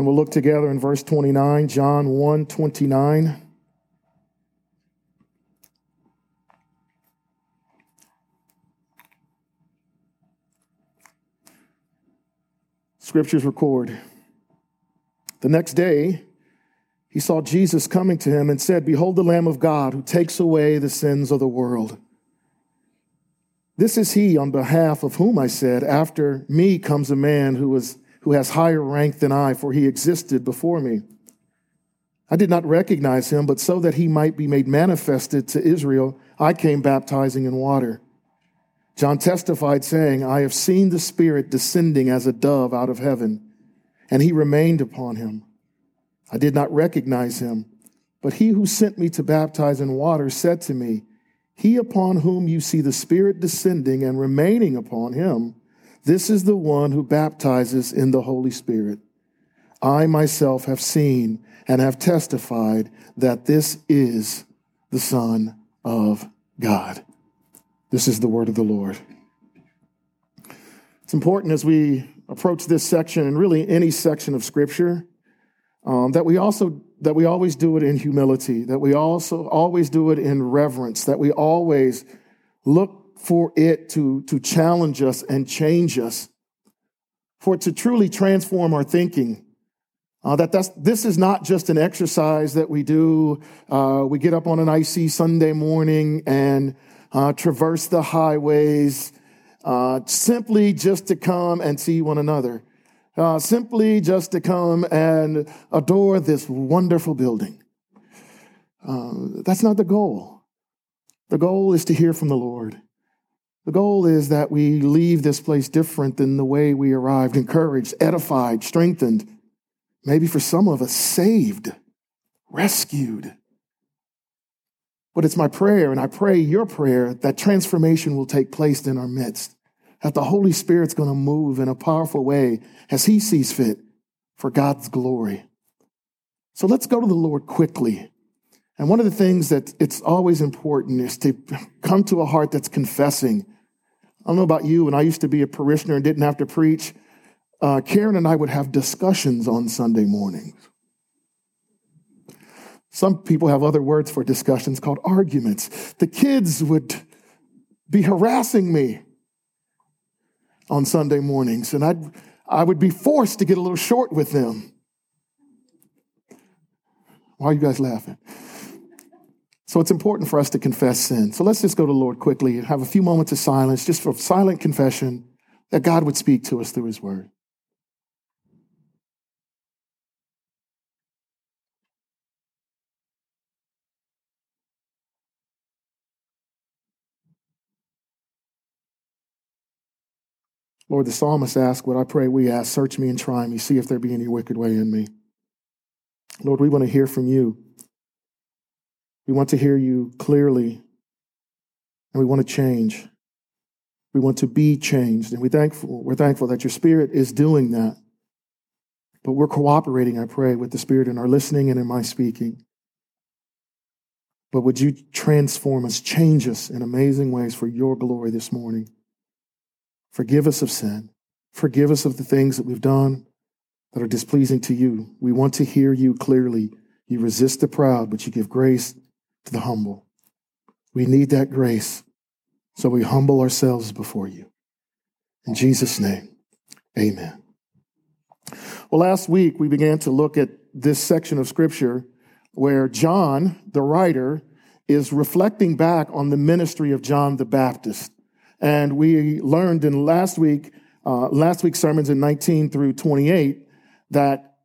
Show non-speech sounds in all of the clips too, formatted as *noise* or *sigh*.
And we'll look together in verse 29, John 1 29. Scriptures record. The next day, he saw Jesus coming to him and said, Behold, the Lamb of God who takes away the sins of the world. This is he on behalf of whom I said, After me comes a man who, is, who has higher rank than I, for he existed before me. I did not recognize him, but so that he might be made manifested to Israel, I came baptizing in water. John testified, saying, I have seen the Spirit descending as a dove out of heaven, and he remained upon him. I did not recognize him, but he who sent me to baptize in water said to me, He upon whom you see the Spirit descending and remaining upon him, this is the one who baptizes in the Holy Spirit. I myself have seen and have testified that this is the Son of God. This is the word of the Lord. It's important as we approach this section and really any section of Scripture um, that we also that we always do it in humility, that we also always do it in reverence, that we always look for it to, to challenge us and change us, for it to truly transform our thinking. Uh, that that's, this is not just an exercise that we do. Uh, we get up on an icy Sunday morning and uh, traverse the highways uh, simply just to come and see one another uh, simply just to come and adore this wonderful building. Uh, that's not the goal. The goal is to hear from the Lord. The goal is that we leave this place different than the way we arrived, encouraged, edified, strengthened, maybe for some of us, saved, rescued. But it's my prayer, and I pray your prayer, that transformation will take place in our midst that the Holy Spirit's going to move in a powerful way as He sees fit for God's glory. So let's go to the Lord quickly. And one of the things that it's always important is to come to a heart that's confessing. I don't know about you, when I used to be a parishioner and didn't have to preach, uh, Karen and I would have discussions on Sunday mornings. Some people have other words for discussions called arguments. The kids would be harassing me on Sunday mornings, and I'd, I would be forced to get a little short with them. Why are you guys laughing? So it's important for us to confess sin. So let's just go to the Lord quickly and have a few moments of silence, just for silent confession that God would speak to us through His Word. Lord, the psalmist asked what I pray we ask Search me and try me, see if there be any wicked way in me. Lord, we want to hear from you. We want to hear you clearly, and we want to change. We want to be changed, and we're thankful, we're thankful that your Spirit is doing that. But we're cooperating, I pray, with the Spirit in our listening and in my speaking. But would you transform us, change us in amazing ways for your glory this morning? Forgive us of sin. Forgive us of the things that we've done that are displeasing to you. We want to hear you clearly. You resist the proud, but you give grace to the humble. We need that grace, so we humble ourselves before you. In Jesus' name, amen. Well, last week we began to look at this section of scripture where John, the writer, is reflecting back on the ministry of John the Baptist. And we learned in last week, uh, last week's sermons in 19 through 28, that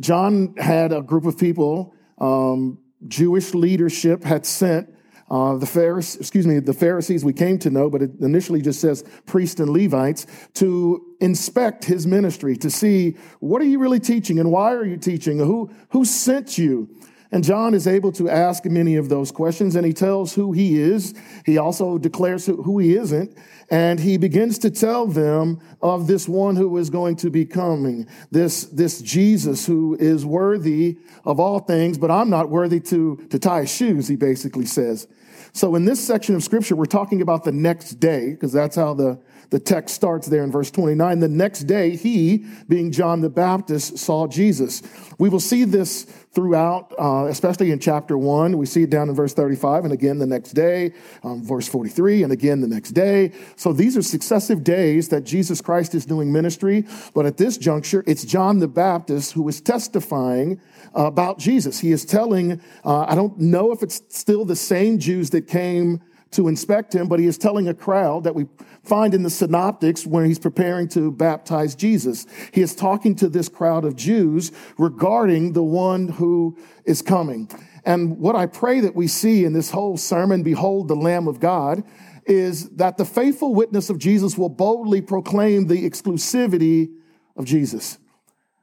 John had a group of people, um, Jewish leadership had sent uh, the Pharisees, excuse me, the Pharisees we came to know, but it initially just says priests and Levites to inspect his ministry to see what are you really teaching and why are you teaching? Who who sent you? And John is able to ask many of those questions and he tells who he is. He also declares who he isn't. And he begins to tell them of this one who is going to be coming, this, this Jesus who is worthy of all things, but I'm not worthy to, to tie his shoes, he basically says. So in this section of scripture, we're talking about the next day, because that's how the, the text starts there in verse 29. The next day, he, being John the Baptist, saw Jesus. We will see this throughout, uh, especially in chapter 1. We see it down in verse 35, and again the next day, um, verse 43, and again the next day. So these are successive days that Jesus Christ is doing ministry. But at this juncture, it's John the Baptist who is testifying about Jesus. He is telling, uh, I don't know if it's still the same Jews that came to inspect him, but he is telling a crowd that we find in the synoptics when he's preparing to baptize Jesus. He is talking to this crowd of Jews regarding the one who is coming. And what I pray that we see in this whole sermon, Behold the Lamb of God, is that the faithful witness of Jesus will boldly proclaim the exclusivity of Jesus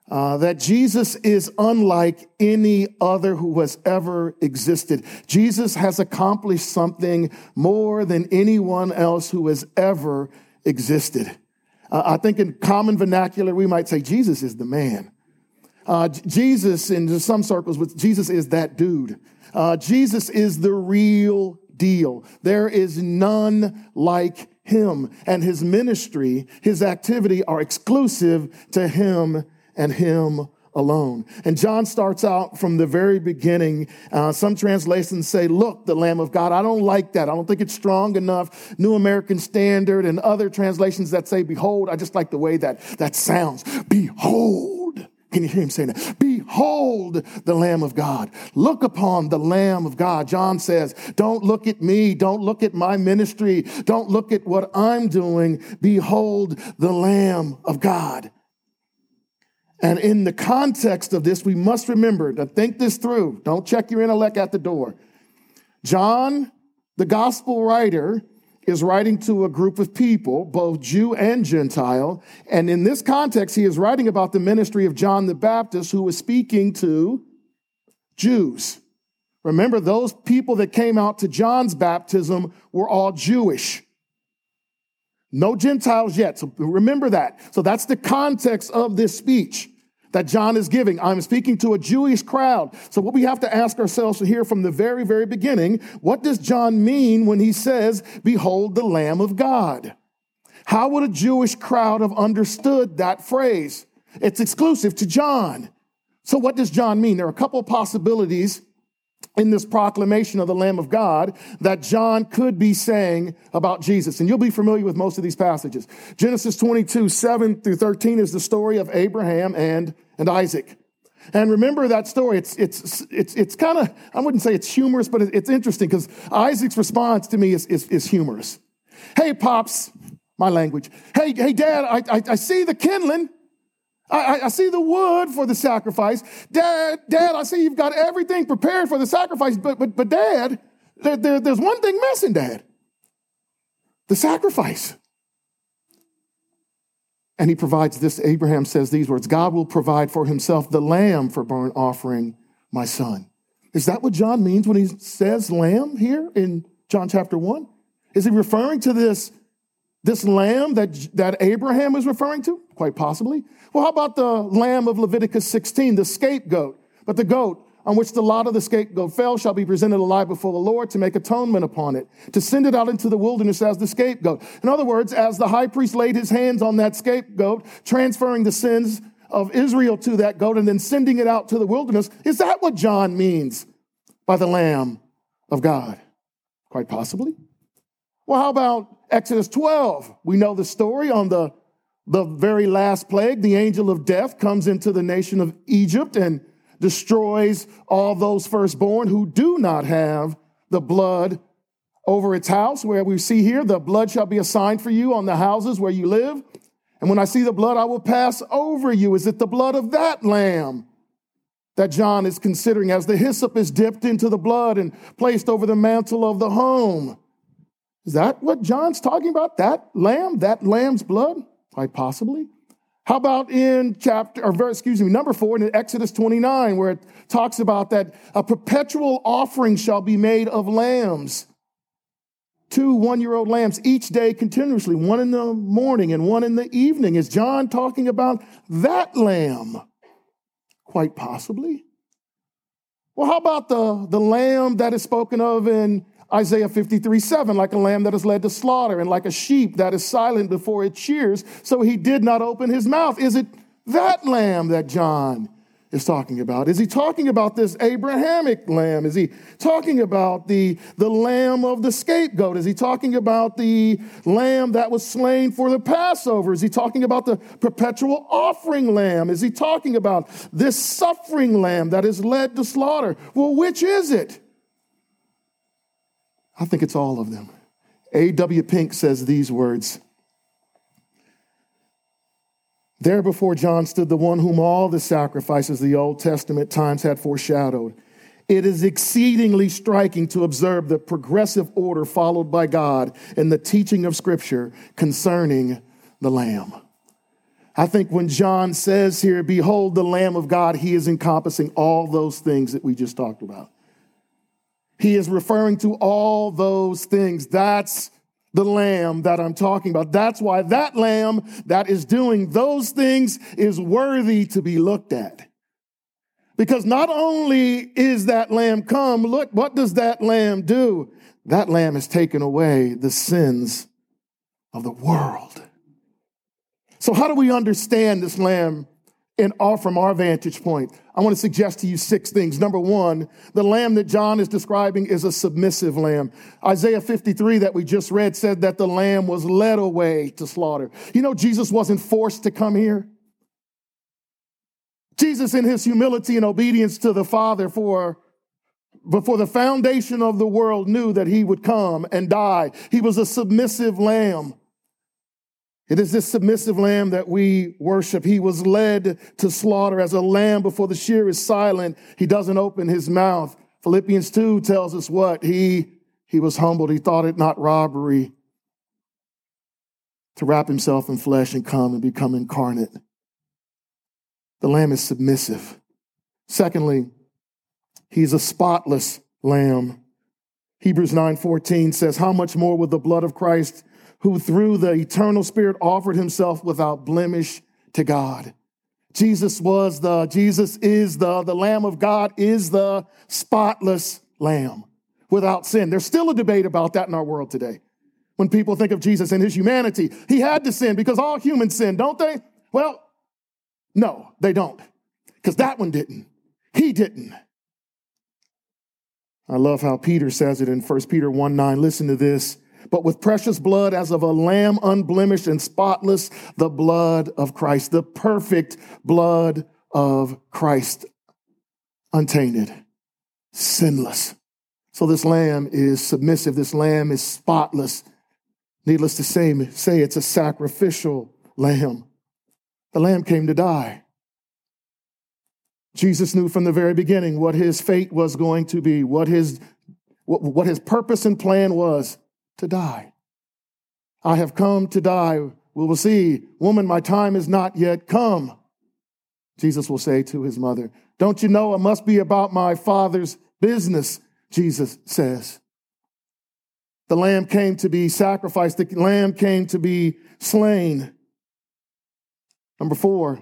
uh, that Jesus is unlike any other who has ever existed. Jesus has accomplished something more than anyone else who has ever existed. Uh, I think in common vernacular, we might say Jesus is the man. Uh, Jesus, in some circles, Jesus is that dude. Uh, Jesus is the real deal. There is none like him, and his ministry, his activity are exclusive to him and him alone. And John starts out from the very beginning. Uh, some translations say, Look, the Lamb of God. I don't like that. I don't think it's strong enough. New American Standard and other translations that say, Behold. I just like the way that that sounds. Behold. Can you hear him saying that? Behold the Lamb of God. Look upon the Lamb of God. John says, Don't look at me. Don't look at my ministry. Don't look at what I'm doing. Behold the Lamb of God. And in the context of this, we must remember to think this through. Don't check your intellect at the door. John, the gospel writer, is writing to a group of people, both Jew and Gentile. And in this context, he is writing about the ministry of John the Baptist, who was speaking to Jews. Remember, those people that came out to John's baptism were all Jewish. No Gentiles yet. So remember that. So that's the context of this speech that John is giving. I'm speaking to a Jewish crowd. So what we have to ask ourselves here from the very, very beginning, what does John mean when he says, behold the Lamb of God? How would a Jewish crowd have understood that phrase? It's exclusive to John. So what does John mean? There are a couple possibilities in this proclamation of the Lamb of God that John could be saying about Jesus. And you'll be familiar with most of these passages. Genesis 22, 7 through 13 is the story of Abraham and, and Isaac. And remember that story. It's, it's, it's, it's kind of, I wouldn't say it's humorous, but it's interesting because Isaac's response to me is, is, is humorous. Hey, Pops, my language. Hey, hey, Dad, I, I, I see the kindling. I, I, see the wood for the sacrifice. Dad, Dad, I see you've got everything prepared for the sacrifice, but, but, but Dad, there, there, there's one thing missing, Dad. The sacrifice. And he provides this, Abraham says these words God will provide for himself the lamb for burnt offering, my son. Is that what John means when he says lamb here in John chapter 1? Is he referring to this, this lamb that, that Abraham is referring to? Quite possibly. Well, how about the lamb of Leviticus 16, the scapegoat? But the goat on which the lot of the scapegoat fell shall be presented alive before the Lord to make atonement upon it, to send it out into the wilderness as the scapegoat. In other words, as the high priest laid his hands on that scapegoat, transferring the sins of Israel to that goat and then sending it out to the wilderness, is that what John means by the Lamb of God? Quite possibly. Well, how about Exodus 12? We know the story on the the very last plague, the angel of death comes into the nation of Egypt and destroys all those firstborn who do not have the blood over its house, where we see here, the blood shall be a sign for you on the houses where you live. And when I see the blood, I will pass over you. Is it the blood of that lamb that John is considering as the hyssop is dipped into the blood and placed over the mantle of the home? Is that what John's talking about? That lamb, that lamb's blood? Quite possibly. How about in chapter, or excuse me, number four in Exodus 29, where it talks about that a perpetual offering shall be made of lambs, two one year old lambs each day continuously, one in the morning and one in the evening. Is John talking about that lamb? Quite possibly. Well, how about the, the lamb that is spoken of in Isaiah 53 7, like a lamb that is led to slaughter, and like a sheep that is silent before it shears, so he did not open his mouth. Is it that lamb that John is talking about? Is he talking about this Abrahamic lamb? Is he talking about the, the lamb of the scapegoat? Is he talking about the lamb that was slain for the Passover? Is he talking about the perpetual offering lamb? Is he talking about this suffering lamb that is led to slaughter? Well, which is it? I think it's all of them. A.W. Pink says these words There before John stood the one whom all the sacrifices of the Old Testament times had foreshadowed. It is exceedingly striking to observe the progressive order followed by God in the teaching of Scripture concerning the Lamb. I think when John says here, Behold the Lamb of God, he is encompassing all those things that we just talked about. He is referring to all those things. That's the lamb that I'm talking about. That's why that lamb that is doing those things is worthy to be looked at. Because not only is that lamb come, look, what does that lamb do? That lamb has taken away the sins of the world. So, how do we understand this lamb in our, from our vantage point, I want to suggest to you six things. Number one, the lamb that John is describing is a submissive lamb. Isaiah 53 that we just read said that the lamb was led away to slaughter. You know, Jesus wasn't forced to come here. Jesus, in his humility and obedience to the Father for before the foundation of the world knew that he would come and die. He was a submissive lamb. It is this submissive lamb that we worship. He was led to slaughter as a lamb before the shear is silent. He doesn't open his mouth. Philippians 2 tells us what? He, he was humbled. He thought it not robbery to wrap himself in flesh and come and become incarnate. The lamb is submissive. Secondly, he's a spotless lamb. Hebrews 9:14 says, "How much more will the blood of Christ who through the eternal spirit offered himself without blemish to God. Jesus was the, Jesus is the, the Lamb of God is the spotless Lamb without sin. There's still a debate about that in our world today. When people think of Jesus and his humanity, he had to sin because all humans sin, don't they? Well, no, they don't. Because that one didn't. He didn't. I love how Peter says it in 1 Peter 1 9. Listen to this but with precious blood as of a lamb unblemished and spotless, the blood of Christ, the perfect blood of Christ, untainted, sinless. So this lamb is submissive. This lamb is spotless. Needless to say, say it's a sacrificial lamb. The lamb came to die. Jesus knew from the very beginning what his fate was going to be, what his, what, what his purpose and plan was to die. I have come to die. We will see, woman, my time is not yet come. Jesus will say to his mother, Don't you know it must be about my father's business? Jesus says. The lamb came to be sacrificed, the lamb came to be slain. Number four,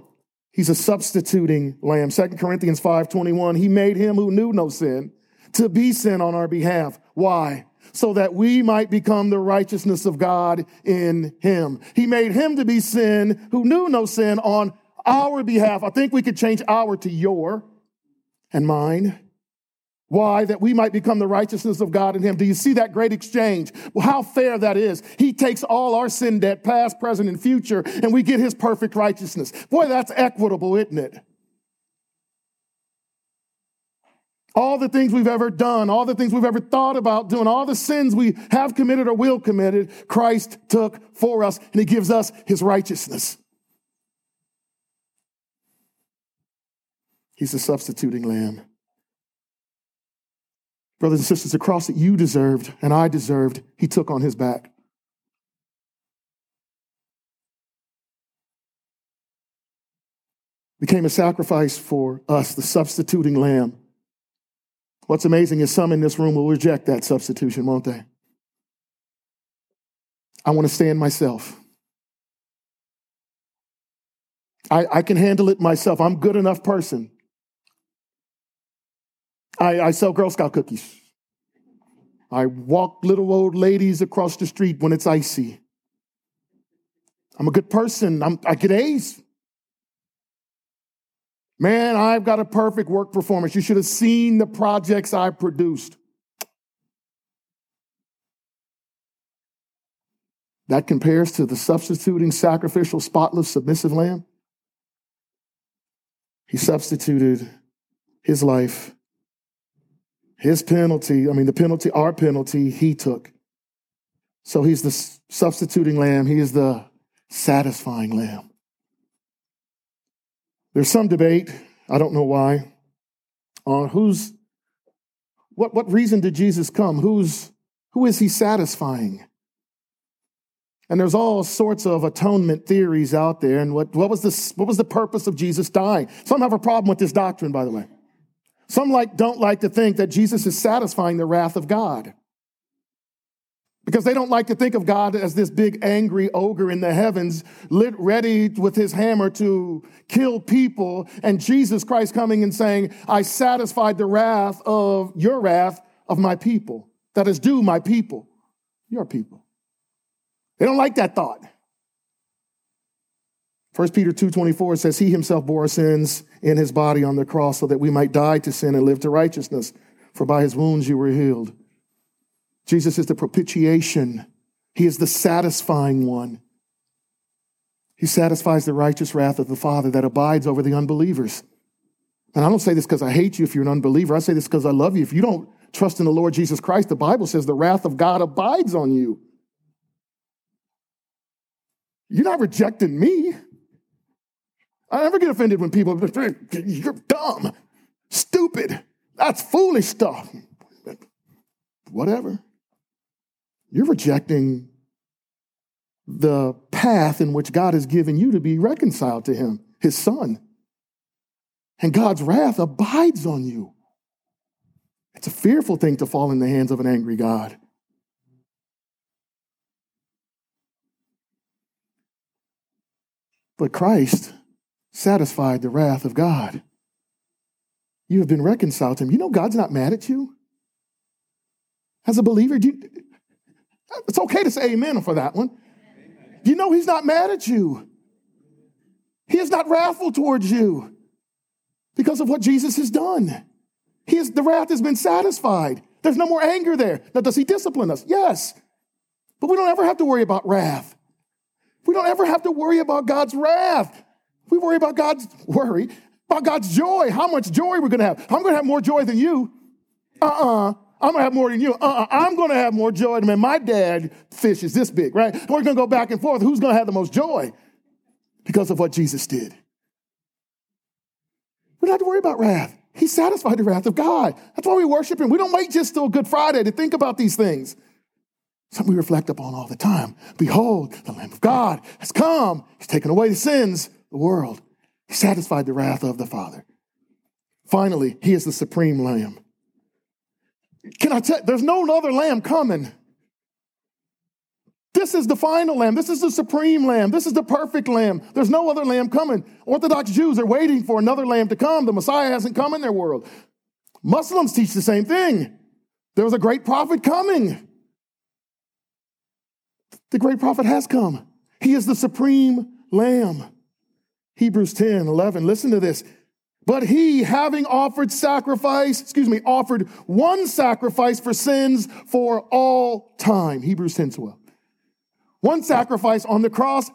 he's a substituting lamb. Second Corinthians 5:21. He made him who knew no sin to be sin on our behalf. Why? so that we might become the righteousness of God in him. He made him to be sin who knew no sin on our behalf. I think we could change our to your and mine. Why? That we might become the righteousness of God in him. Do you see that great exchange? Well, how fair that is. He takes all our sin debt, past, present, and future, and we get his perfect righteousness. Boy, that's equitable, isn't it? All the things we've ever done, all the things we've ever thought about doing, all the sins we have committed or will committed, Christ took for us, and He gives us His righteousness. He's the substituting lamb. Brothers and sisters, the cross that you deserved and I deserved, He took on His back. Became a sacrifice for us, the substituting lamb. What's amazing is some in this room will reject that substitution, won't they? I want to stand myself. I, I can handle it myself. I'm good enough person. I, I sell Girl Scout cookies. I walk little old ladies across the street when it's icy. I'm a good person. I'm, I get A's. Man, I've got a perfect work performance. You should have seen the projects I produced. That compares to the substituting, sacrificial, spotless, submissive lamb. He substituted his life, his penalty, I mean, the penalty, our penalty, he took. So he's the substituting lamb, he is the satisfying lamb. There's some debate, I don't know why, on who's what, what reason did Jesus come? Who's who is he satisfying? And there's all sorts of atonement theories out there. And what, what, was this, what was the purpose of Jesus dying? Some have a problem with this doctrine, by the way. Some like, don't like to think that Jesus is satisfying the wrath of God. Because they don't like to think of God as this big angry ogre in the heavens, lit ready with his hammer to kill people, and Jesus Christ coming and saying, I satisfied the wrath of your wrath of my people. That is due my people, your people. They don't like that thought. 1 Peter 2:24 says he himself bore our sins in his body on the cross so that we might die to sin and live to righteousness for by his wounds you were healed. Jesus is the propitiation. He is the satisfying one. He satisfies the righteous wrath of the Father that abides over the unbelievers. And I don't say this because I hate you if you're an unbeliever. I say this because I love you. If you don't trust in the Lord Jesus Christ, the Bible says the wrath of God abides on you. You're not rejecting me. I never get offended when people, you're dumb, stupid, that's foolish stuff. Whatever. You're rejecting the path in which God has given you to be reconciled to Him, His Son. And God's wrath abides on you. It's a fearful thing to fall in the hands of an angry God. But Christ satisfied the wrath of God. You have been reconciled to him. You know God's not mad at you. As a believer, do you, it's okay to say amen for that one. You know he's not mad at you. He is not wrathful towards you because of what Jesus has done. He is, the wrath has been satisfied. There's no more anger there. Now, does he discipline us? Yes. But we don't ever have to worry about wrath. We don't ever have to worry about God's wrath. We worry about God's worry, about God's joy. How much joy we're going to have. I'm going to have more joy than you. Uh-uh. I'm to have more than you. Uh-uh. I'm to have more joy than my dad fish is this big, right? We're to go back and forth. Who's to have the most joy? Because of what Jesus did. We don't have to worry about wrath. He satisfied the wrath of God. That's why we worship Him. We don't wait just till Good Friday to think about these things. Something we reflect upon all the time. Behold, the Lamb of God has come. He's taken away the sins of the world. He satisfied the wrath of the Father. Finally, he is the supreme lamb. Can I tell there's no other lamb coming. This is the final lamb. This is the supreme lamb. This is the perfect lamb. There's no other lamb coming. Orthodox Jews are waiting for another lamb to come. The Messiah hasn't come in their world. Muslims teach the same thing. There was a great prophet coming. The great prophet has come. He is the supreme lamb. Hebrews 10 11. Listen to this. But he, having offered sacrifice, excuse me, offered one sacrifice for sins for all time. Hebrews 10 12. One sacrifice on the cross,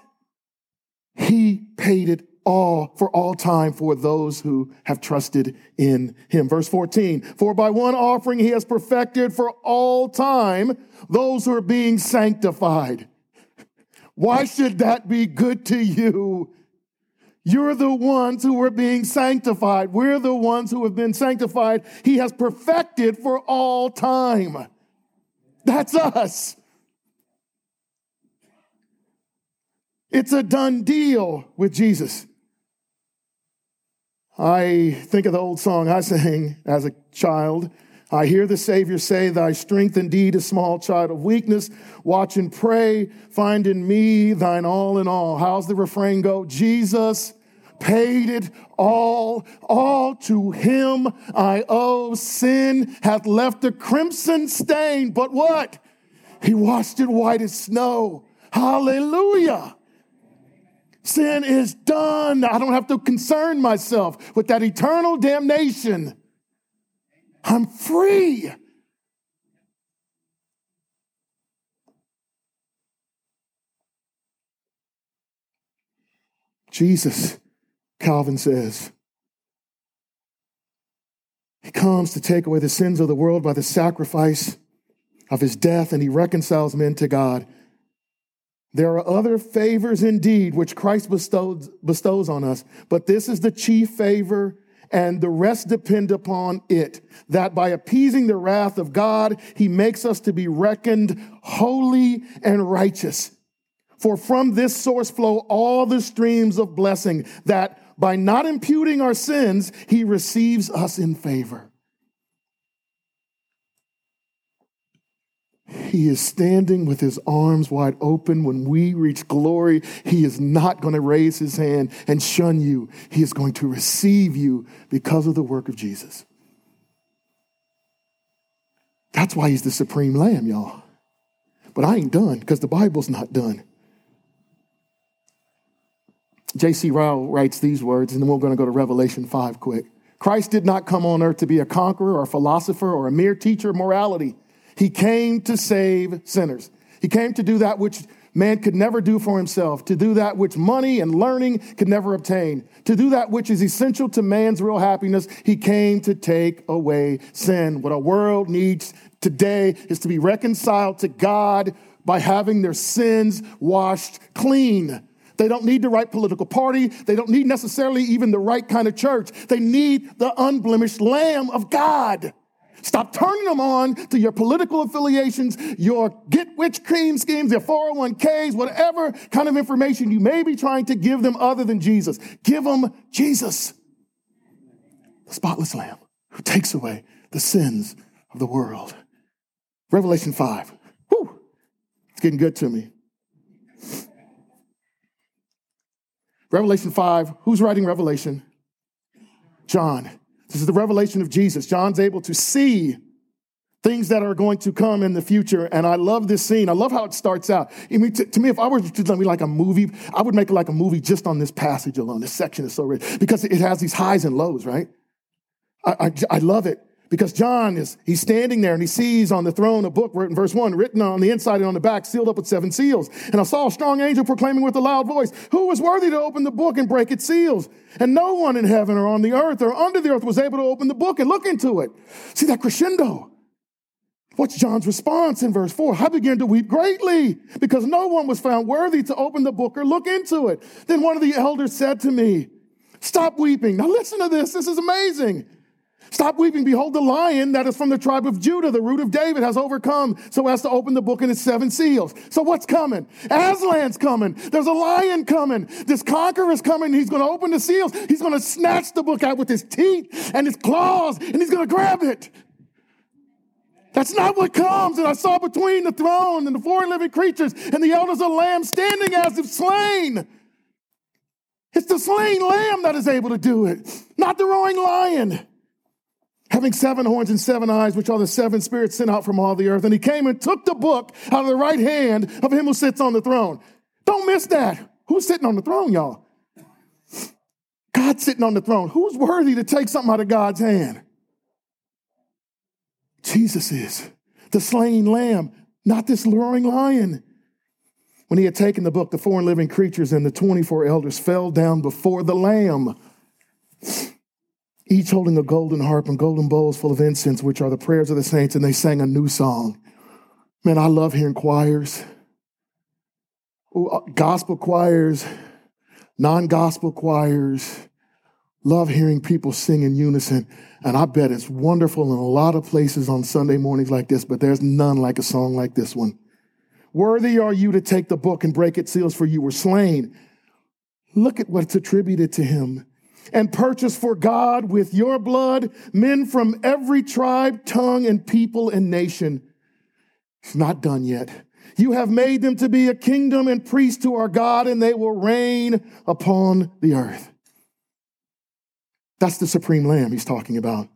he paid it all for all time for those who have trusted in him. Verse 14, for by one offering he has perfected for all time those who are being sanctified. Why should that be good to you? You're the ones who are being sanctified. We're the ones who have been sanctified. He has perfected for all time. That's us. It's a done deal with Jesus. I think of the old song I sang as a child. I hear the Savior say, Thy strength indeed is small, child of weakness. Watch and pray. Find in me thine all in all. How's the refrain go? Jesus paid it all. All to him I owe. Sin hath left a crimson stain, but what? He washed it white as snow. Hallelujah. Sin is done. I don't have to concern myself with that eternal damnation. I'm free. Jesus, Calvin says, he comes to take away the sins of the world by the sacrifice of his death, and he reconciles men to God. There are other favors indeed which Christ bestows, bestows on us, but this is the chief favor, and the rest depend upon it. That by appeasing the wrath of God, he makes us to be reckoned holy and righteous. For from this source flow all the streams of blessing, that by not imputing our sins, he receives us in favor. He is standing with his arms wide open. When we reach glory, he is not going to raise his hand and shun you. He is going to receive you because of the work of Jesus. That's why he's the supreme lamb, y'all. But I ain't done because the Bible's not done. J.C. Ryle writes these words, and then we're going to go to Revelation 5 quick. Christ did not come on earth to be a conqueror or a philosopher or a mere teacher of morality. He came to save sinners. He came to do that which man could never do for himself, to do that which money and learning could never obtain, to do that which is essential to man's real happiness. He came to take away sin. What our world needs today is to be reconciled to God by having their sins washed clean. They don't need the right political party. They don't need necessarily even the right kind of church. They need the unblemished Lamb of God. Stop turning them on to your political affiliations, your get rich cream schemes, your 401ks, whatever kind of information you may be trying to give them other than Jesus. Give them Jesus, the spotless Lamb who takes away the sins of the world. Revelation 5. Whew, it's getting good to me. Revelation 5, who's writing Revelation? John. This is the revelation of Jesus. John's able to see things that are going to come in the future. And I love this scene. I love how it starts out. I mean, to, to me, if I were to let me like a movie, I would make it like a movie just on this passage alone. This section is so rich because it has these highs and lows, right? I, I, I love it. Because John is, he's standing there and he sees on the throne a book written, verse one, written on the inside and on the back, sealed up with seven seals. And I saw a strong angel proclaiming with a loud voice, who is worthy to open the book and break its seals? And no one in heaven or on the earth or under the earth was able to open the book and look into it. See that crescendo. What's John's response in verse 4? I began to weep greatly because no one was found worthy to open the book or look into it. Then one of the elders said to me, Stop weeping. Now listen to this. This is amazing. Stop weeping. Behold, the lion that is from the tribe of Judah, the root of David, has overcome so as to open the book and its seven seals. So what's coming? Aslan's coming. There's a lion coming. This conqueror is coming. He's going to open the seals. He's going to snatch the book out with his teeth and his claws, and he's going to grab it. That's not what comes. And I saw between the throne and the four living creatures and the elders of lamb standing as if slain. It's the slain lamb that is able to do it, not the roaring lion having seven horns and seven eyes, which are the seven spirits sent out from all the earth. And he came and took the book out of the right hand of him who sits on the throne. Don't miss that. Who's sitting on the throne, y'all? God's sitting on the throne. Who's worthy to take something out of God's hand? Jesus is the slain lamb, not this luring lion. When he had taken the book, the four living creatures and the 24 elders fell down before the lamb each holding a golden harp and golden bowls full of incense, which are the prayers of the saints, and they sang a new song. Man, I love hearing choirs, uh, gospel choirs, non gospel choirs. Love hearing people sing in unison. And I bet it's wonderful in a lot of places on Sunday mornings like this, but there's none like a song like this one. Worthy are you to take the book and break its seals, for you were slain. Look at what's attributed to him and purchase for God with your blood men from every tribe, tongue, and people and nation. It's not done yet. You have made them to be a kingdom and priests to our God, and they will reign upon the earth. That's the supreme lamb he's talking about.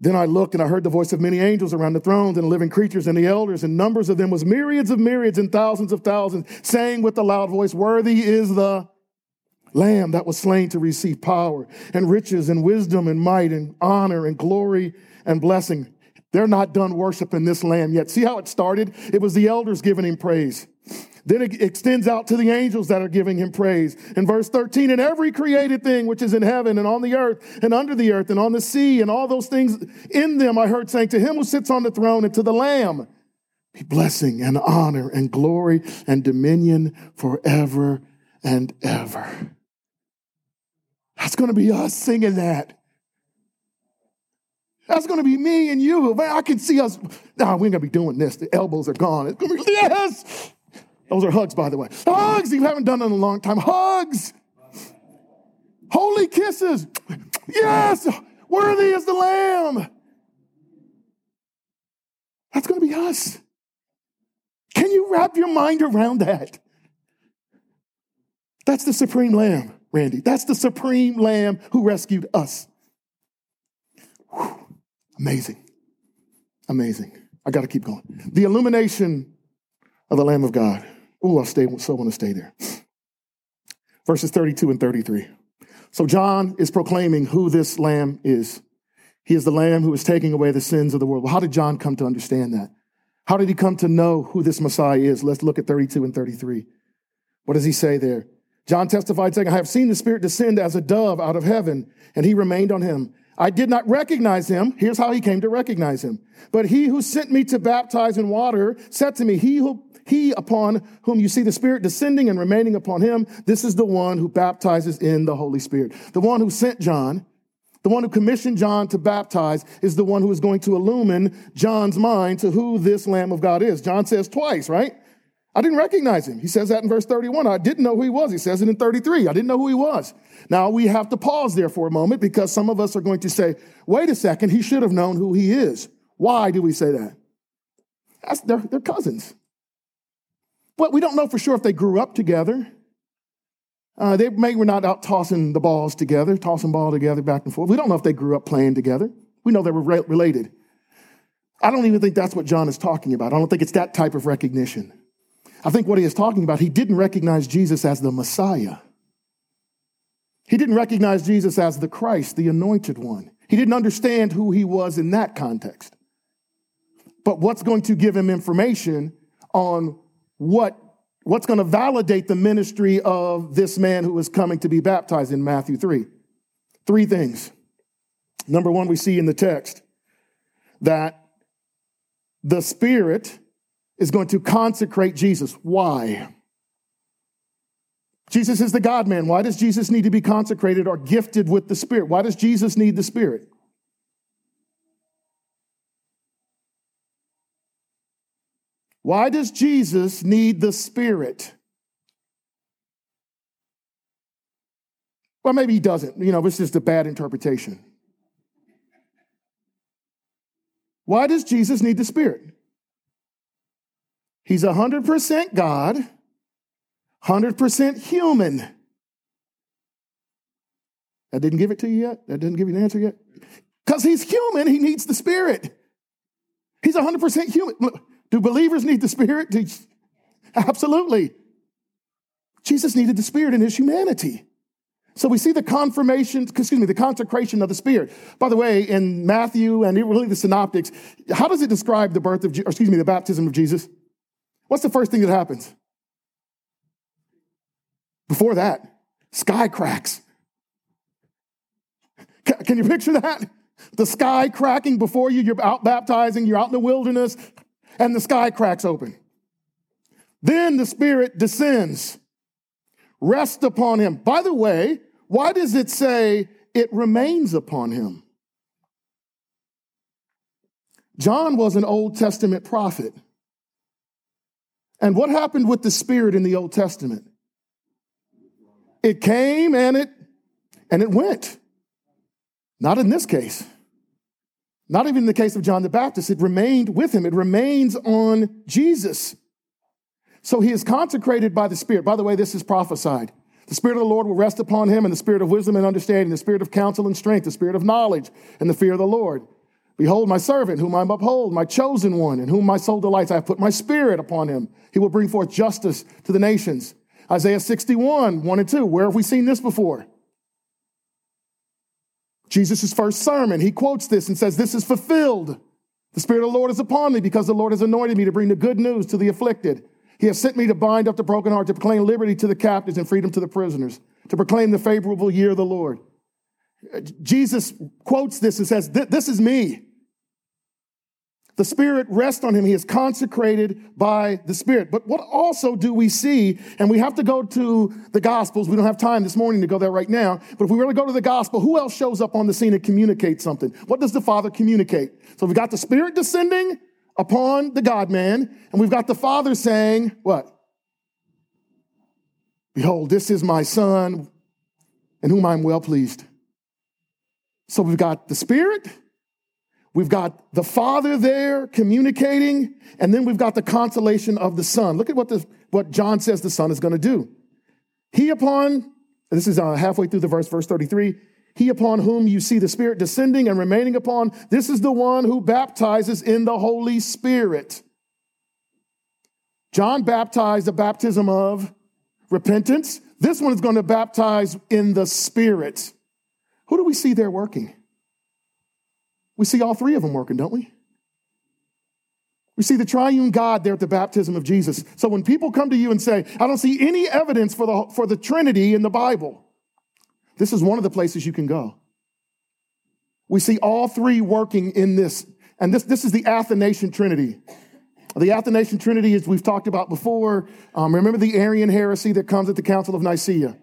Then I looked and I heard the voice of many angels around the thrones and living creatures and the elders, and numbers of them was myriads of myriads and thousands of thousands, saying with a loud voice, Worthy is the lamb that was slain to receive power and riches and wisdom and might and honor and glory and blessing. They're not done worshiping this lamb yet. See how it started? It was the elders giving him praise. Then it extends out to the angels that are giving him praise. In verse 13, and every created thing which is in heaven and on the earth and under the earth and on the sea and all those things in them, I heard saying to him who sits on the throne and to the Lamb, be blessing and honor and glory and dominion forever and ever. That's going to be us singing that. That's going to be me and you. Man, I can see us. No, we're going to be doing this. The elbows are gone. It's going to be, yes, those are hugs, by the way. Hugs, you haven't done it in a long time. Hugs. Holy kisses. Yes, worthy is the Lamb. That's going to be us. Can you wrap your mind around that? That's the supreme Lamb, Randy. That's the supreme Lamb who rescued us. Whew. Amazing. Amazing. I got to keep going. The illumination of the Lamb of God. Oh, I stay, so want to stay there. Verses 32 and 33. So John is proclaiming who this lamb is. He is the lamb who is taking away the sins of the world. Well, how did John come to understand that? How did he come to know who this Messiah is? Let's look at 32 and 33. What does he say there? John testified, saying, I have seen the Spirit descend as a dove out of heaven, and he remained on him. I did not recognize him. Here's how he came to recognize him. But he who sent me to baptize in water said to me, He who he upon whom you see the Spirit descending and remaining upon him, this is the one who baptizes in the Holy Spirit. The one who sent John, the one who commissioned John to baptize, is the one who is going to illumine John's mind to who this Lamb of God is. John says twice, right? I didn't recognize him. He says that in verse 31. I didn't know who he was. He says it in 33. I didn't know who he was. Now we have to pause there for a moment because some of us are going to say, wait a second, he should have known who he is. Why do we say that? That's, they're, they're cousins. But we don't know for sure if they grew up together. Uh, they may were not out tossing the balls together, tossing ball together back and forth. We don't know if they grew up playing together. We know they were re- related. I don't even think that's what John is talking about. I don't think it's that type of recognition. I think what he is talking about, he didn't recognize Jesus as the Messiah. He didn't recognize Jesus as the Christ, the anointed one. He didn't understand who he was in that context. But what's going to give him information on what, what's going to validate the ministry of this man who is coming to be baptized in Matthew 3. Three things. Number one, we see in the text that the Spirit is going to consecrate Jesus. Why? Jesus is the God man. Why does Jesus need to be consecrated or gifted with the Spirit? Why does Jesus need the Spirit? Why does Jesus need the Spirit? Well, maybe he doesn't. You know, it's just a bad interpretation. Why does Jesus need the Spirit? He's 100% God, 100% human. I didn't give it to you yet? That didn't give you the answer yet? Because he's human, he needs the Spirit. He's 100% human. Do believers need the Spirit? Absolutely. Jesus needed the Spirit in his humanity. So we see the confirmation, excuse me, the consecration of the Spirit. By the way, in Matthew and really the synoptics, how does it describe the birth of, excuse me, the baptism of Jesus? What's the first thing that happens? Before that, sky cracks. Can you picture that? The sky cracking before you, you're out baptizing, you're out in the wilderness, and the sky cracks open. Then the Spirit descends, rests upon him. By the way, why does it say it remains upon him? John was an Old Testament prophet. And what happened with the Spirit in the Old Testament? It came and it and it went. Not in this case. Not even in the case of John the Baptist, it remained with him. It remains on Jesus. So he is consecrated by the Spirit. By the way, this is prophesied. The Spirit of the Lord will rest upon him, and the Spirit of wisdom and understanding, the Spirit of counsel and strength, the Spirit of knowledge and the fear of the Lord. Behold, my servant, whom I uphold, my chosen one, in whom my soul delights. I have put my Spirit upon him. He will bring forth justice to the nations. Isaiah 61, 1 and 2. Where have we seen this before? Jesus' first sermon. He quotes this and says, This is fulfilled. The Spirit of the Lord is upon me because the Lord has anointed me to bring the good news to the afflicted. He has sent me to bind up the broken heart, to proclaim liberty to the captives and freedom to the prisoners, to proclaim the favorable year of the Lord. Uh, Jesus quotes this and says, This is me. The Spirit rests on him. He is consecrated by the Spirit. But what also do we see? And we have to go to the Gospels. We don't have time this morning to go there right now. But if we really go to the Gospel, who else shows up on the scene and communicates something? What does the Father communicate? So we've got the Spirit descending upon the God man, and we've got the Father saying, What? Behold, this is my Son in whom I'm well pleased. So we've got the Spirit We've got the Father there communicating, and then we've got the consolation of the Son. Look at what, the, what John says the Son is going to do. He upon, this is uh, halfway through the verse, verse 33, he upon whom you see the Spirit descending and remaining upon, this is the one who baptizes in the Holy Spirit. John baptized a baptism of repentance. This one is going to baptize in the Spirit. Who do we see there working? We see all three of them working, don't we? We see the triune God there at the baptism of Jesus. So when people come to you and say, I don't see any evidence for the, for the Trinity in the Bible, this is one of the places you can go. We see all three working in this. And this, this is the Athanasian Trinity. The Athanasian Trinity, as we've talked about before, um, remember the Arian heresy that comes at the Council of Nicaea.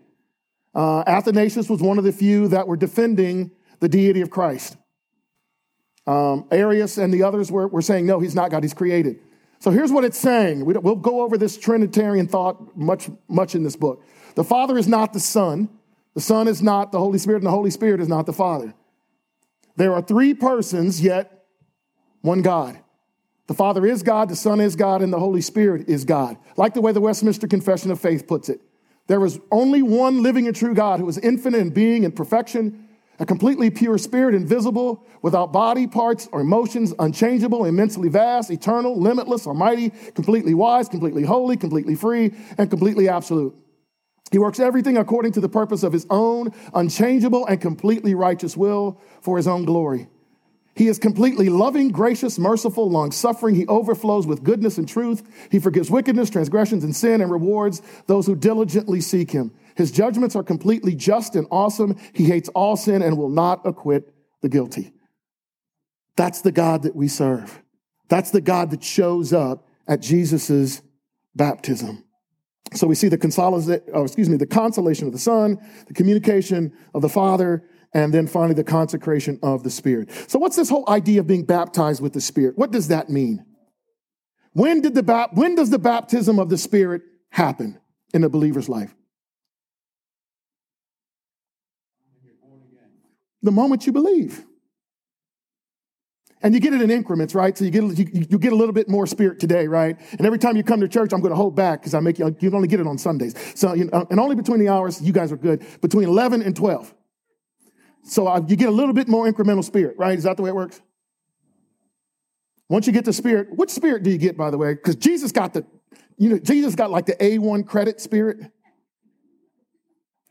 Uh, Athanasius was one of the few that were defending the deity of Christ. Um, Arius and the others were, were saying, no, he's not God, he's created. So here's what it's saying. We will go over this Trinitarian thought much, much in this book. The Father is not the Son, the Son is not the Holy Spirit, and the Holy Spirit is not the Father. There are three persons, yet one God. The Father is God, the Son is God, and the Holy Spirit is God. Like the way the Westminster Confession of Faith puts it. There is only one living and true God who is infinite in being and perfection, a completely pure spirit, invisible, without body parts or emotions, unchangeable, immensely vast, eternal, limitless, almighty, completely wise, completely holy, completely free, and completely absolute. He works everything according to the purpose of his own unchangeable and completely righteous will for his own glory. He is completely loving, gracious, merciful, long suffering. He overflows with goodness and truth. He forgives wickedness, transgressions, and sin and rewards those who diligently seek him. His judgments are completely just and awesome. He hates all sin and will not acquit the guilty. That's the God that we serve. That's the God that shows up at Jesus' baptism. So we see the consolation, excuse me, the consolation of the Son, the communication of the Father, and then finally the consecration of the Spirit. So what's this whole idea of being baptized with the Spirit? What does that mean? When did the when does the baptism of the Spirit happen in a believer's life? The moment you believe. And you get it in increments, right? So you get, you, you, get a little bit more spirit today, right? And every time you come to church, I'm going to hold back because I make you, you only get it on Sundays. So, you know, and only between the hours, you guys are good, between 11 and 12. So uh, you get a little bit more incremental spirit, right? Is that the way it works? Once you get the spirit, which spirit do you get, by the way? Because Jesus got the, you know, Jesus got like the A1 credit spirit.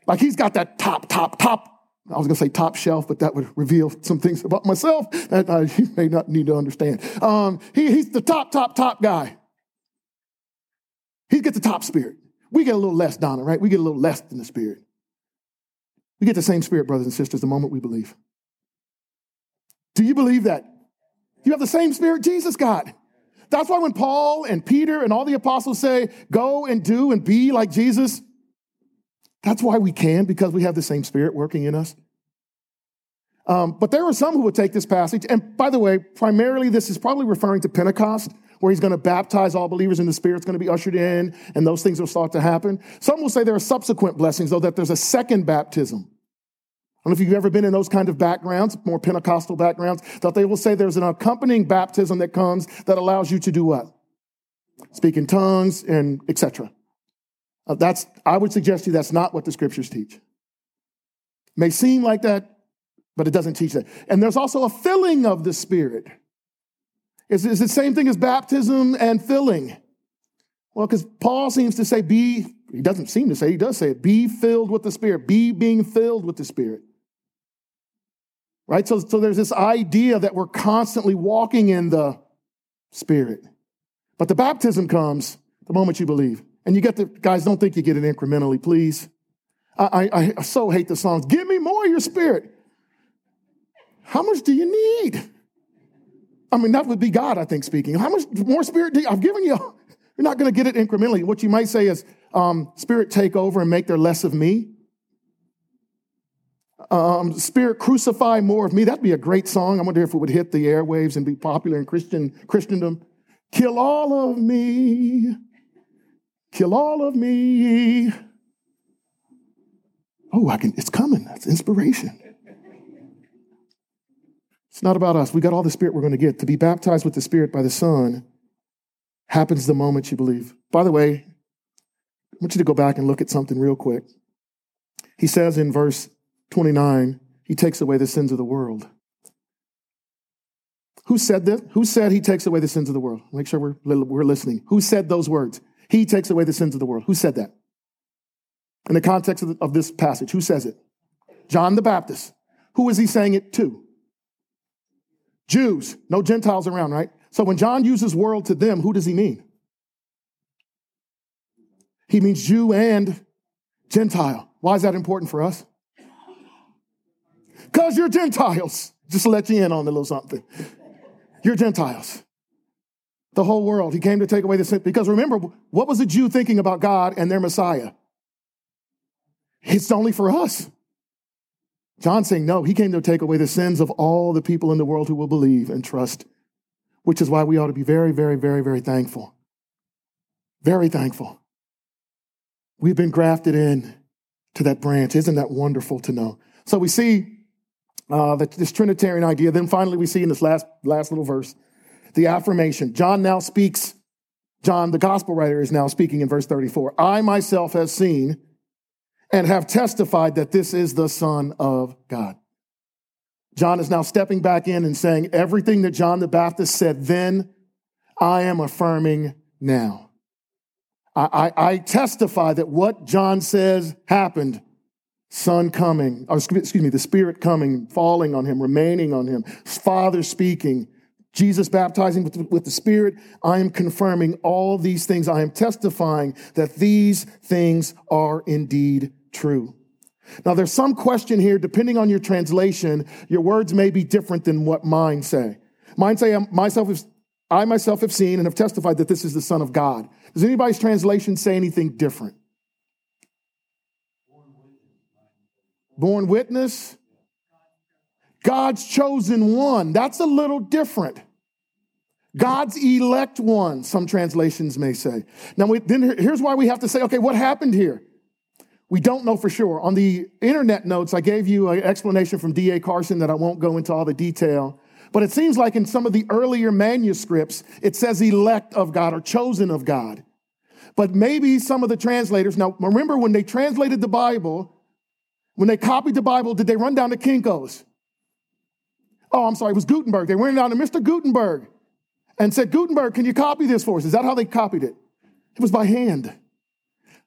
Like he's got that top, top, top I was going to say top shelf, but that would reveal some things about myself that *laughs* you may not need to understand. Um, he, he's the top, top, top guy. He gets the top spirit. We get a little less, Donna, right? We get a little less than the spirit. We get the same spirit, brothers and sisters, the moment we believe. Do you believe that? You have the same spirit Jesus got. That's why when Paul and Peter and all the apostles say, go and do and be like Jesus, that's why we can, because we have the same spirit working in us. Um, but there are some who would take this passage, and by the way, primarily this is probably referring to Pentecost, where he's going to baptize all believers and the Spirit's going to be ushered in, and those things will start to happen. Some will say there are subsequent blessings, though, that there's a second baptism. I don't know if you've ever been in those kind of backgrounds, more Pentecostal backgrounds, that they will say there's an accompanying baptism that comes that allows you to do what? Speak in tongues and etc. Uh, that's, I would suggest to you that's not what the scriptures teach. May seem like that, but it doesn't teach that. And there's also a filling of the Spirit. It's, it's the same thing as baptism and filling. Well, because Paul seems to say, be, he doesn't seem to say, he does say it, be filled with the Spirit, be being filled with the Spirit. Right? So, so there's this idea that we're constantly walking in the Spirit. But the baptism comes the moment you believe. And you get the, guys, don't think you get it incrementally, please. I, I, I so hate the songs. Give me more of your spirit. How much do you need? I mean, that would be God, I think, speaking. How much more spirit do you, I've given you? *laughs* You're not going to get it incrementally. What you might say is, um, spirit take over and make there less of me. Um, spirit crucify more of me. That'd be a great song. I wonder if it would hit the airwaves and be popular in Christian Christendom. Kill all of me. Kill all of me. Oh, I can, it's coming. That's inspiration. It's not about us. We got all the Spirit we're going to get. To be baptized with the Spirit by the Son happens the moment you believe. By the way, I want you to go back and look at something real quick. He says in verse 29, He takes away the sins of the world. Who said this? Who said He takes away the sins of the world? Make sure we're, we're listening. Who said those words? He takes away the sins of the world. Who said that? in the context of, the, of this passage. Who says it? John the Baptist. Who is he saying it to? Jews, no Gentiles around, right? So when John uses world to them, who does he mean? He means Jew and Gentile. Why is that important for us? Because you're Gentiles. Just let you in on a little something. You're Gentiles. The whole world. He came to take away the sin. Because remember, what was the Jew thinking about God and their Messiah? It's only for us. John saying, no, he came to take away the sins of all the people in the world who will believe and trust, which is why we ought to be very, very, very, very thankful. Very thankful. We've been grafted in to that branch. Isn't that wonderful to know? So we see uh, this Trinitarian idea. Then finally, we see in this last, last little verse the affirmation. John now speaks, John, the gospel writer, is now speaking in verse 34. I myself have seen and have testified that this is the Son of God. John is now stepping back in and saying, Everything that John the Baptist said then, I am affirming now. I, I, I testify that what John says happened Son coming, excuse me, the Spirit coming, falling on him, remaining on him, Father speaking, Jesus baptizing with the, with the Spirit. I am confirming all these things. I am testifying that these things are indeed true. Now, there's some question here, depending on your translation, your words may be different than what mine say. Mine say, um, myself, I myself have seen and have testified that this is the Son of God. Does anybody's translation say anything different? Born witness. God's chosen one. That's a little different. God's elect one, some translations may say. Now, we, then here's why we have to say, okay, what happened here? We don't know for sure. On the internet notes, I gave you an explanation from D.A. Carson that I won't go into all the detail. But it seems like in some of the earlier manuscripts, it says elect of God or chosen of God. But maybe some of the translators, now remember when they translated the Bible, when they copied the Bible, did they run down to Kinko's? Oh, I'm sorry, it was Gutenberg. They went down to Mr. Gutenberg and said, Gutenberg, can you copy this for us? Is that how they copied it? It was by hand.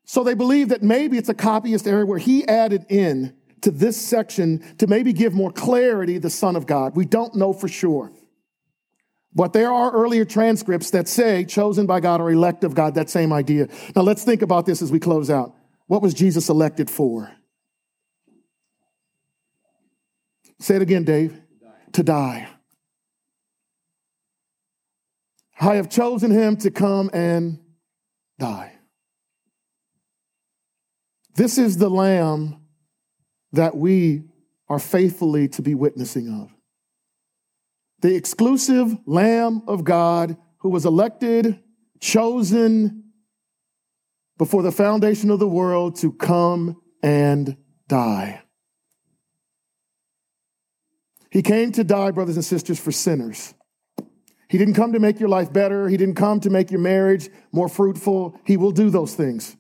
So they believe that maybe it's a copyist error where he added in to this section to maybe give more clarity the Son of God. We don't know for sure. But there are earlier transcripts that say chosen by God or elect of God, that same idea. Now let's think about this as we close out. What was Jesus elected for? Say it again, Dave. To die. I have chosen him to come and die. This is the Lamb that we are faithfully to be witnessing of. The exclusive Lamb of God who was elected, chosen before the foundation of the world to come and die. He came to die, brothers and sisters, for sinners. He didn't come to make your life better. He didn't come to make your marriage more fruitful. He will do those things.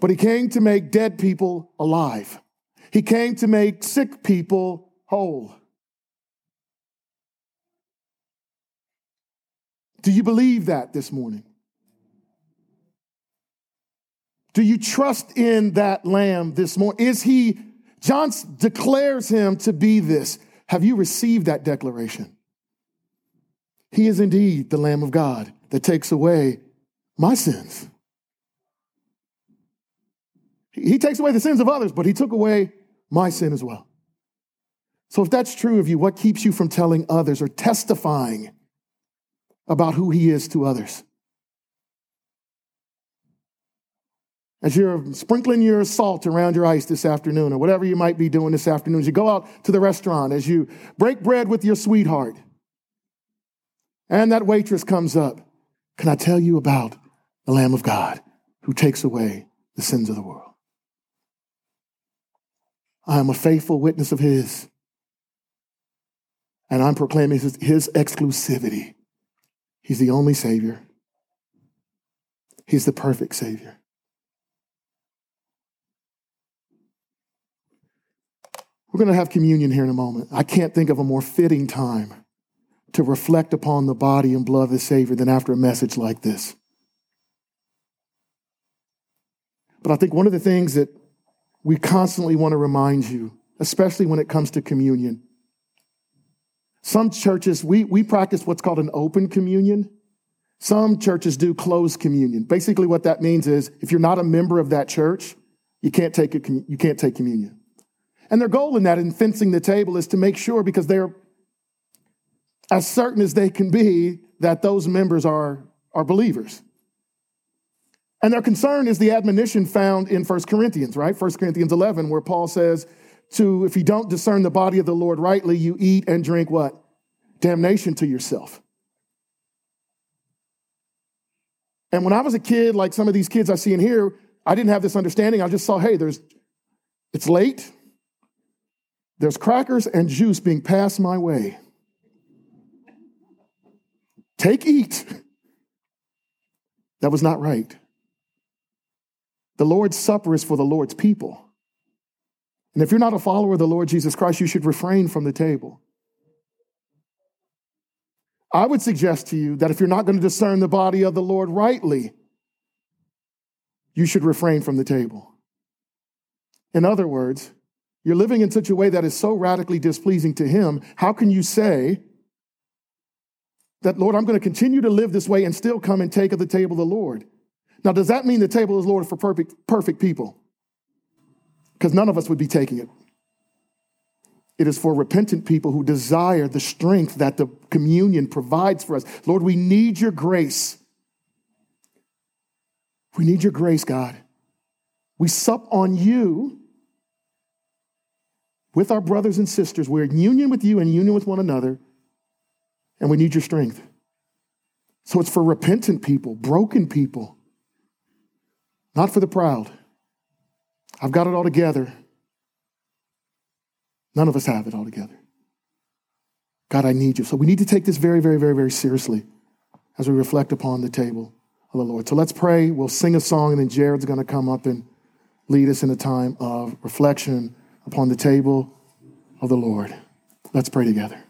but he came to make dead people alive. He came to make sick people whole. Do you believe that this morning? Do you trust in that lamb this morning? Is he, John declares him to be this. Have you received that declaration? He is indeed the Lamb of God that takes away my sins. He takes away the sins of others, but he took away my sin as well. So, if that's true of you, what keeps you from telling others or testifying about who he is to others? As you're sprinkling your salt around your ice this afternoon, or whatever you might be doing this afternoon, as you go out to the restaurant, as you break bread with your sweetheart, and that waitress comes up, can I tell you about the Lamb of God who takes away the sins of the world? I am a faithful witness of His. And I'm proclaiming his, his, exclusivity. He's the only Savior, He's the perfect Savior. We're going to have communion here in a moment. I can't think of a more fitting time to reflect upon the body and blood of the Savior than after a message like this. But I think one of the things that we constantly want to remind you, especially when it comes to communion. Some churches, we, we practice what's called an open communion. Some churches do closed communion. Basically, what that means is if you're not a member of that church, you can't take, a, you can't take communion. And their goal in that, in fencing the table, is to make sure, because they're as certain as they can be, that those members are, are believers. And their concern is the admonition found in 1 Corinthians, right? 1 Corinthians 11, where Paul says, to if you don't discern the body of the Lord rightly, you eat and drink what? Damnation to yourself. And when I was a kid, like some of these kids I see in here, I didn't have this understanding. I just saw, hey, there's it's late. There's crackers and juice being passed my way. Take, eat. That was not right. The Lord's Supper is for the Lord's people. And if you're not a follower of the Lord Jesus Christ, you should refrain from the table. I would suggest to you that if you're not going to discern the body of the Lord rightly, you should refrain from the table. In other words, you're living in such a way that is so radically displeasing to Him. How can you say that, Lord, I'm going to continue to live this way and still come and take of the table of the Lord? Now, does that mean the table is Lord for perfect, perfect people? Because none of us would be taking it. It is for repentant people who desire the strength that the communion provides for us. Lord, we need your grace. We need your grace, God. We sup on you with our brothers and sisters. We're in union with you and union with one another, and we need your strength. So it's for repentant people, broken people not for the proud. I've got it all together. None of us have it all together. God, I need you. So we need to take this very, very, very, very seriously as we reflect upon the table of the Lord. So let's pray. We'll sing a song, and then Jared's going to come up and lead us in a time of reflection upon the table of the Lord. Let's pray together.